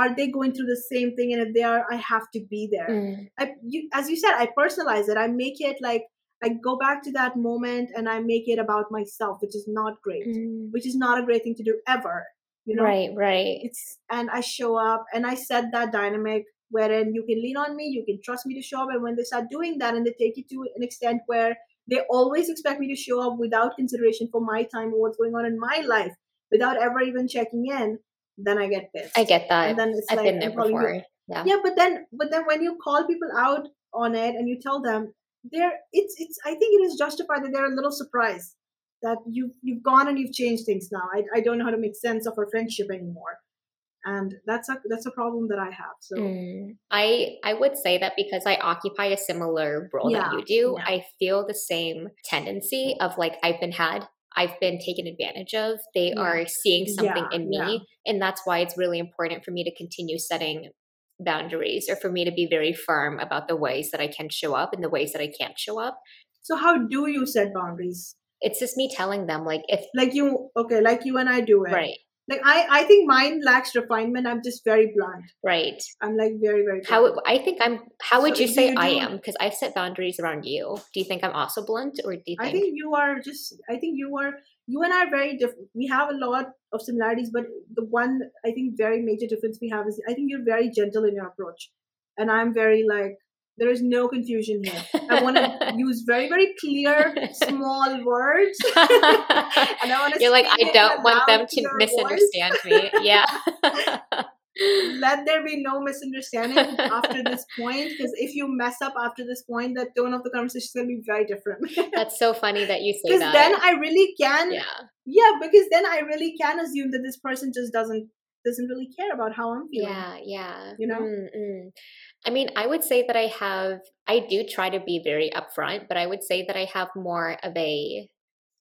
are they going through the same thing and if they are i have to be there Mm. I, you, as you said i personalize it i make it like i go back to that moment and i make it about myself which is not great Mm. which is not a great thing to do ever you know Right, right. it's and i show up and i set that dynamic wherein you can lean on me you can trust me to show up and when they start doing that and they take it to an extent where they always expect me to show up without consideration for my time or what's going on in my life without ever even checking in then i get pissed I get that. and then it's I've like been there you- before. Yeah. yeah but then but then when you call people out on it and you tell them they're it's it's i think it is justified that they're a little surprised that you you've gone and you've changed things now i, I don't know how to make sense of our friendship anymore and that's a that's a problem that i have so Mm. I I would say that because I occupy a similar role Yeah, that you do, yeah. I feel the same tendency of like I've been had, I've been taken advantage of. They Yeah. are seeing something in me, and that's why it's really important for me to continue setting boundaries or for me to be very firm about the ways that I can show up and the ways that I can't show up. so how do you set boundaries It's just me telling them like if like you okay like you and i do it right, like i i think mine lacks refinement i'm just very blunt right. i'm like very very How blunt. I think I'm how would So you say you I am because I've set boundaries around you. Do you think I'm also blunt or do you think, I think you are just. I think you are. You and I are very different. We have a lot of similarities, but the one I think very major difference we have is I think you're very gentle in your approach, and I'm very like there is no confusion here. I want to use very very clear small words, and I want to. You're like, I don't want them to misunderstand me. Yeah. Let there be no misunderstanding after this point, because if you mess up after this point, the tone of the conversation is going to be very different. That's so funny that you say Because that. then I really can yeah. yeah because then i really can assume that this person just doesn't doesn't really care about how i'm feeling Yeah, yeah. You know? Mm, mm. I mean, I would say that I have, I do try to be very upfront, but I would say that I have more of a,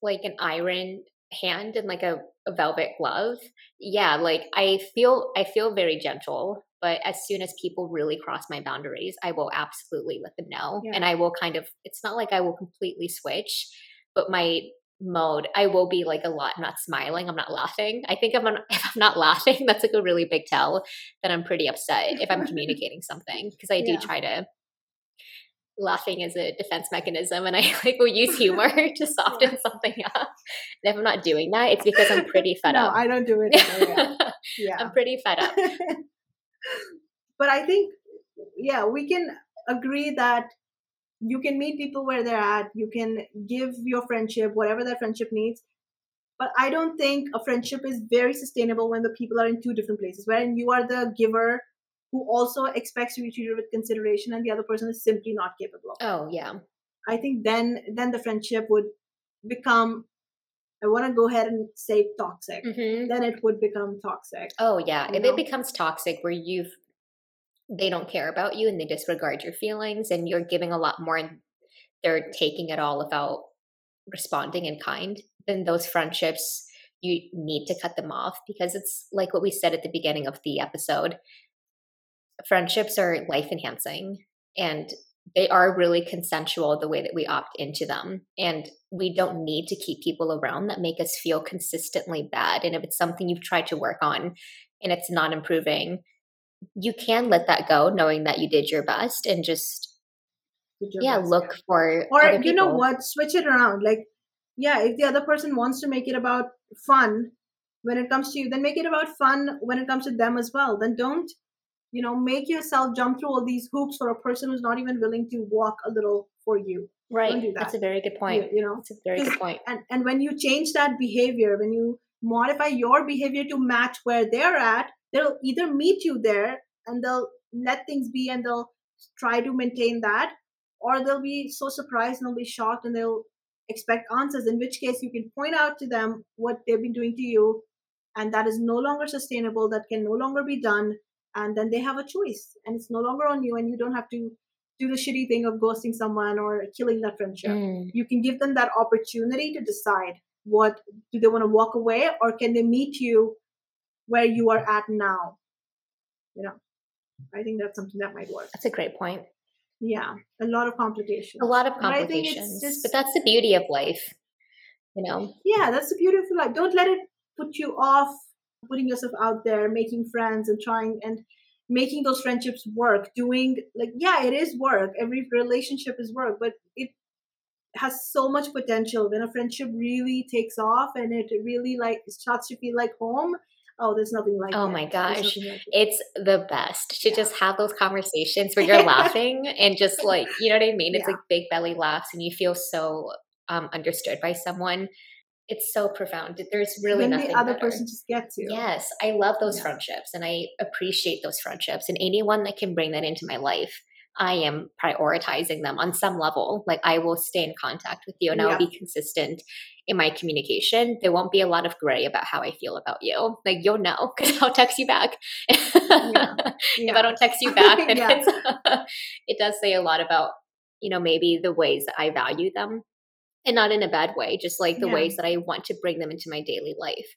like an iron hand and like a, a velvet glove. Yeah, like I feel, I feel very gentle, but as soon as people really cross my boundaries, I will absolutely let them know. Yeah. And I will kind of, it's not like I will completely switch, but my mode, I will be like a lot, I'm not smiling, I'm not laughing. I think if I'm, if I'm not laughing, that's like a really big tell that I'm pretty upset if I'm communicating something because I do Yeah. try to. Laughing is a defense mechanism, and I like will use humor to soften something up. And if I'm not doing that, it's because I'm pretty fed no up. i don't do it either, yeah, yeah. I'm pretty fed up. but i think yeah we can agree that you can meet people where they're at you can give your friendship whatever that friendship needs but i don't think a friendship is very sustainable when the people are in two different places wherein you are the giver who also expects to be treated with consideration and the other person is simply not capable of Oh yeah, I think then then the friendship would become I want to go ahead and say toxic. hmm Then it would become toxic. oh yeah. If know? it becomes toxic, where you've they don't care about you and they disregard your feelings, and you're giving a lot more, and they're taking it all without responding in kind, then those friendships you need to cut them off because it's like what we said at the beginning of the episode. Friendships are life enhancing and they are really consensual the way that we opt into them. And we don't need to keep people around that make us feel consistently bad. And if it's something you've tried to work on and it's not improving, you can let that go knowing that you did your best and just yeah best, look for Or you know what? Switch it around. Like, yeah, if the other person wants to make it about fun when it comes to you, then make it about fun when it comes to them as well. Then don't, you know, make yourself jump through all these hoops for a person who's not even willing to walk a little for you. right do that's that. a very good point You, you know, it's a very good point and and when you change that behavior when you modify your behavior to match where they're at they'll either meet you there and they'll let things be and they'll try to maintain that or they'll be so surprised and they'll be shocked and they'll expect answers in which case you can point out to them what they've been doing to you and that is no longer sustainable that can no longer be done and then they have a choice and it's no longer on you and you don't have to do the shitty thing of ghosting someone or killing that friendship Mm. you can give them that opportunity to decide what do they want to walk away or can they meet you where you are at now you know? I think that's something that might work. That's a great point. Yeah a lot of complications. A lot of But I think it's complications just- but that's the beauty of life you know? Yeah that's the beautiful life. Don't let it put you off putting yourself out there, making friends and trying and making those friendships work, doing like yeah, it is work. Every relationship is work, but it has so much potential. When a friendship really takes off and it really like starts to feel like home oh there's nothing like oh it. my gosh like it's the best to yeah. just have those conversations where you're laughing and just like you know what i mean it's yeah. like big belly laughs and you feel so um, understood by someone it's so profound there's really when nothing the other better. person just gets you yes i love those yeah. friendships and i appreciate those friendships and anyone that can bring that into my life I am prioritizing them on some level. Like I will stay in contact with you and I'll be consistent in my communication. There won't be a lot of gray about how I feel about you. Like you'll know because I'll text you back. Yeah. Yeah. if I don't text you back, then it does say a lot about, you know, maybe the ways that I value them and not in a bad way, just like the ways that I want to bring them into my daily life.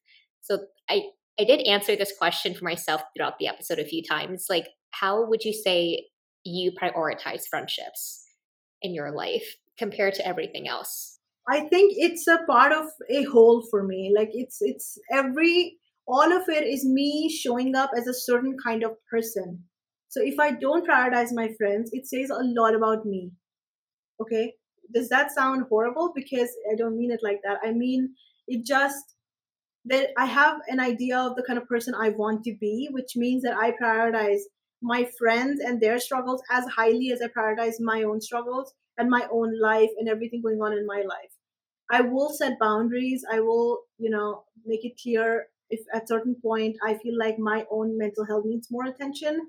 So I, I did answer this question for myself throughout the episode a few times. Like, how would you say you prioritize friendships in your life compared to everything else? I think it's a part of a whole for me. Like it's it's every all of it is me showing up as a certain kind of person. So if I don't prioritize my friends, it says a lot about me. Okay? Does that sound horrible? Because I don't mean it like that. I mean it just that I have an idea of the kind of person I want to be, which means that I prioritize my friends and their struggles as highly as I prioritize my own struggles and my own life and everything going on in my life. I will set boundaries. I will, you know, make it clear if at certain point I feel like my own mental health needs more attention.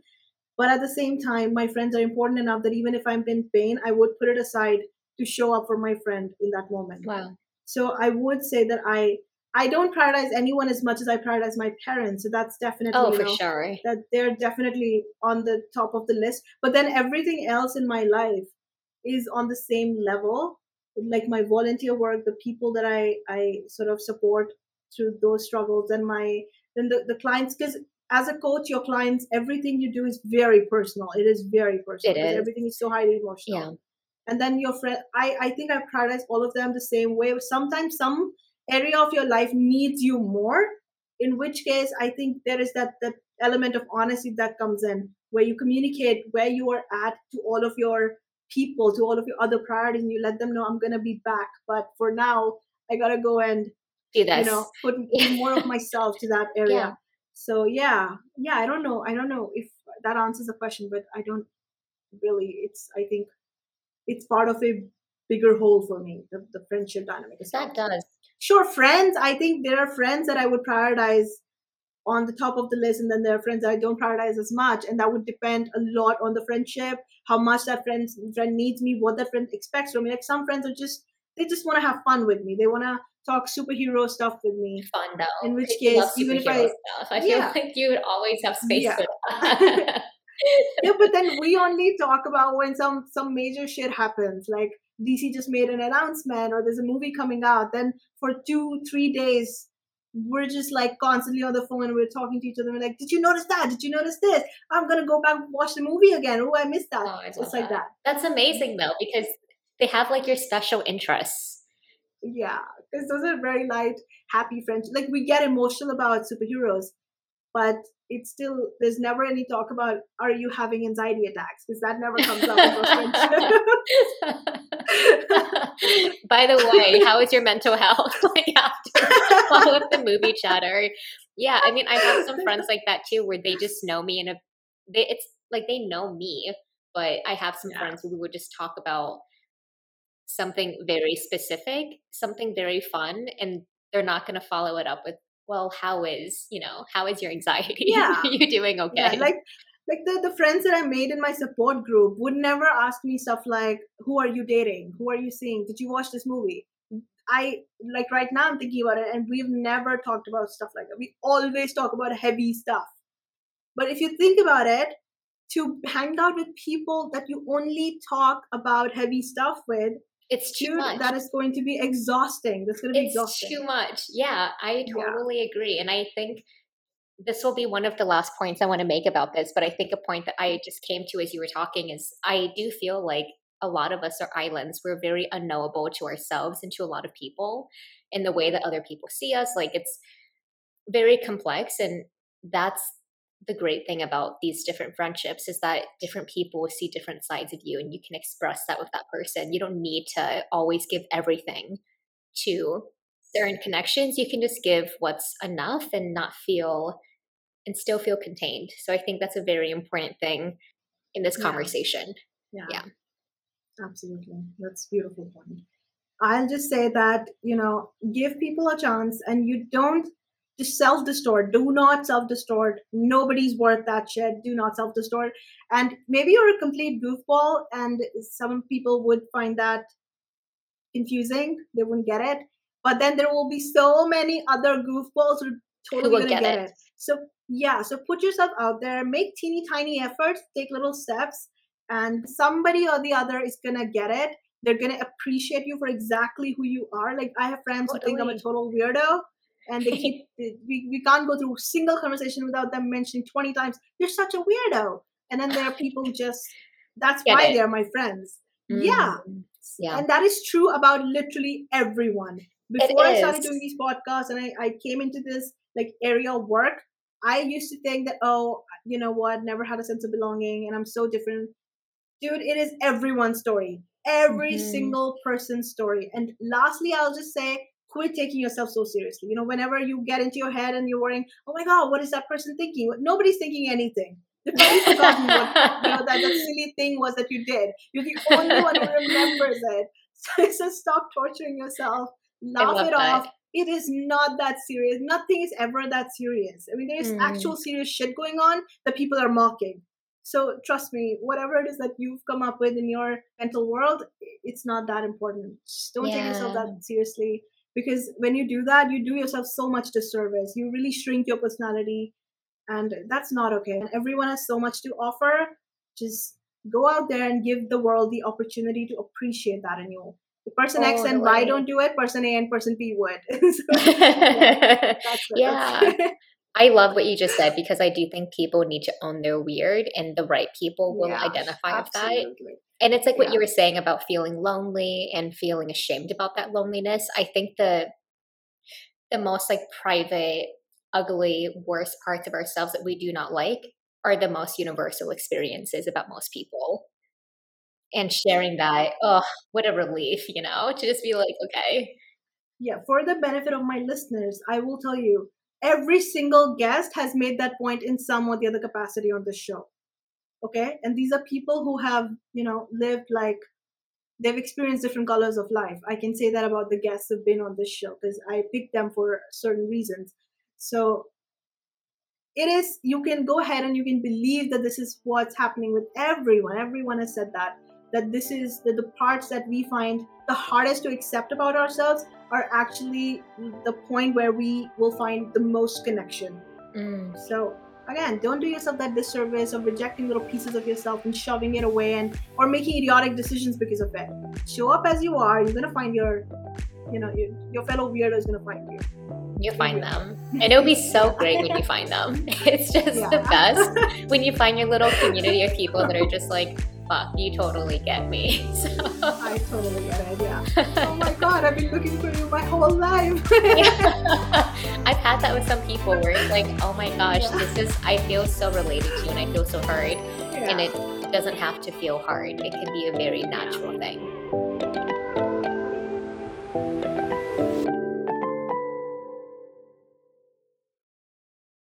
But at the same time, my friends are important enough that even if I'm in pain, I would put it aside to show up for my friend in that moment. Wow. So I would say that I I don't prioritize anyone as much as I prioritize my parents. So that's definitely oh for know, sure that they're definitely on the top of the list. But then everything else in my life is on the same level. Like my volunteer work, the people that I I sort of support through those struggles, and my then the the clients because as a coach, your clients everything you do is very personal. It is very personal. It is. Everything is so highly emotional. Yeah. And then your friend, I I think I prioritize all of them the same way. Sometimes some area of your life needs you more in which case i think there is that that element of honesty that comes in where you communicate where you are at to all of your people to all of your other priorities and you let them know i'm going to be back but for now i got to go and you know put, put more of myself to that area. Yeah. so yeah. Yeah i don't know. I don't know if that answers the question but i don't really it's i think it's part of a bigger whole for me the, the friendship dynamic is that does. Sure friends i think there are friends that i would prioritize on the top of the list and then there are friends that i don't prioritize as much and that would depend a lot on the friendship how much that friend friend needs me what that friend expects from me. Like some friends are just they just want to have fun with me. They want to talk superhero stuff with me. Fun though. In which case even if i stuff. i feel like you would always have space yeah. for that. Yeah but then we only talk about when some some major shit happens. Like DC just made an announcement or there's a movie coming out, then for two, three days, we're just like constantly on the phone and we're talking to each other. We're like, did you notice that? Did you notice this? I'm gonna go back and watch the movie again. Oh, I missed that. Oh, I just like that. That's amazing though, because they have like your special interests. Yeah, because those are very light, happy friends. Like we get emotional about superheroes, but it's still there's never any talk about are you having anxiety attacks? Because that never comes up by the way how is your mental health like after all of the movie chatter? Yeah i mean i have some friends like that too where they just know me and a they, it's like they know me but i have some yeah. friends who would just talk about something very specific something very fun and they're not going to follow it up with well, how is, you know, how is your anxiety? Yeah. Are you doing okay? Yeah, like like the, the friends that I made in my support group would never ask me stuff like, Who are you dating? Who are you seeing? Did you watch this movie? I like right now I'm thinking about it and we've never talked about stuff like that. We always talk about heavy stuff. But if you think about it, to hang out with people that you only talk about heavy stuff with it's too Dude, much. That is going to be exhausting. That's going to be it's exhausting. too much. Yeah, I totally yeah. agree. And I think this will be one of the last points I want to make about this. But I think a point that I just came to as you were talking is I do feel like a lot of us are islands. We're very unknowable to ourselves and to a lot of people in the way that other people see us. Like it's very complex and that's the great thing about these different friendships is that different people will see different sides of you and you can express that with that person. You don't need to always give everything to certain connections. You can just give what's enough and not feel and still feel contained. So I think that's a very important thing in this Yeah. conversation. Yeah. Yeah. Absolutely. That's a beautiful point. I'll just say that, you know, give people a chance and you don't self distort. Do not self distort. Nobody's worth that shit. Do not self distort. And maybe you're a complete goofball and some people would find that confusing. They wouldn't get it. But then there will be so many other goofballs who totally will gonna get get it. it. So yeah, so put yourself out there, make teeny tiny efforts, take little steps, and somebody or the other is gonna get it. They're gonna appreciate you for exactly who you are. Like I have friends who think I'm a total weirdo, and they keep we, we can't go through a single conversation without them mentioning 20 times, You're such a weirdo. And then there are people just that's Get why it. they're my friends. Yeah. Mm. Yeah. And that is true about literally everyone. Before I started doing these podcasts and I, I came into this like area of work, I used to think that, oh, you know what, never had a sense of belonging and I'm so different. Dude, it is everyone's story. Every Mhm. single person's story. And lastly, I'll just say, quit taking yourself so seriously. You know, whenever you get into your head and you're worrying, oh my God, what is that person thinking? Nobody's thinking anything. They've probably forgotten what you know that, that silly thing was that you did. You're the only one who remembers it. So, so stop torturing yourself. Laugh it that. off. It is not that serious. Nothing is ever that serious. I mean, there's Mm. actual serious shit going on that people are mocking. So trust me, whatever it is that you've come up with in your mental world, it's not that important. Just don't take yourself that seriously because when you do that, you do yourself so much disservice. You really shrink your personality, and that's not okay. And everyone has so much to offer. Just go out there and give the world the opportunity to appreciate that in you. Person X oh, and Y don't do it, person A and person B would. so, yeah. Yeah. I love what you just said because I do think people need to own their weird and the right people will Yeah, identify with that. And it's like what Yeah. you were saying about feeling lonely and feeling ashamed about that loneliness. I think the the most like private, ugly, worst parts of ourselves that we do not like are the most universal experiences about most people. And sharing that, oh, what a relief, you know, to just be like, okay, Yeah, for the benefit of my listeners, I will tell you every single guest has made that point in some or the other capacity on this show. Okay? And these are people who have, you know, lived like they've experienced different colors of life. I can say that about the guests who've been on this show because I picked them for certain reasons. So it is, you can go ahead and you can believe that this is what's happening with everyone. Everyone has said that. That this is the, the parts that we find the hardest to accept about ourselves are actually the point where we will find the most connection. mm, So again, don't do yourself that disservice of rejecting little pieces of yourself and shoving it away and or making idiotic decisions because of it. Show up as you are. You're gonna find your, you know, your, your fellow weirdo is gonna find you. you find them. And it'll be so great when you find them. It's just Yeah. the best when you find your little community of people that are just like, fuck, you totally get me. So I totally get it. Yeah. Oh my god, I've been looking for you my whole life. I've had that with some people where it's like, oh my gosh, Yeah. this is, I feel so related to you and I feel so heard. And it doesn't have to feel hard, it can be a very natural thing.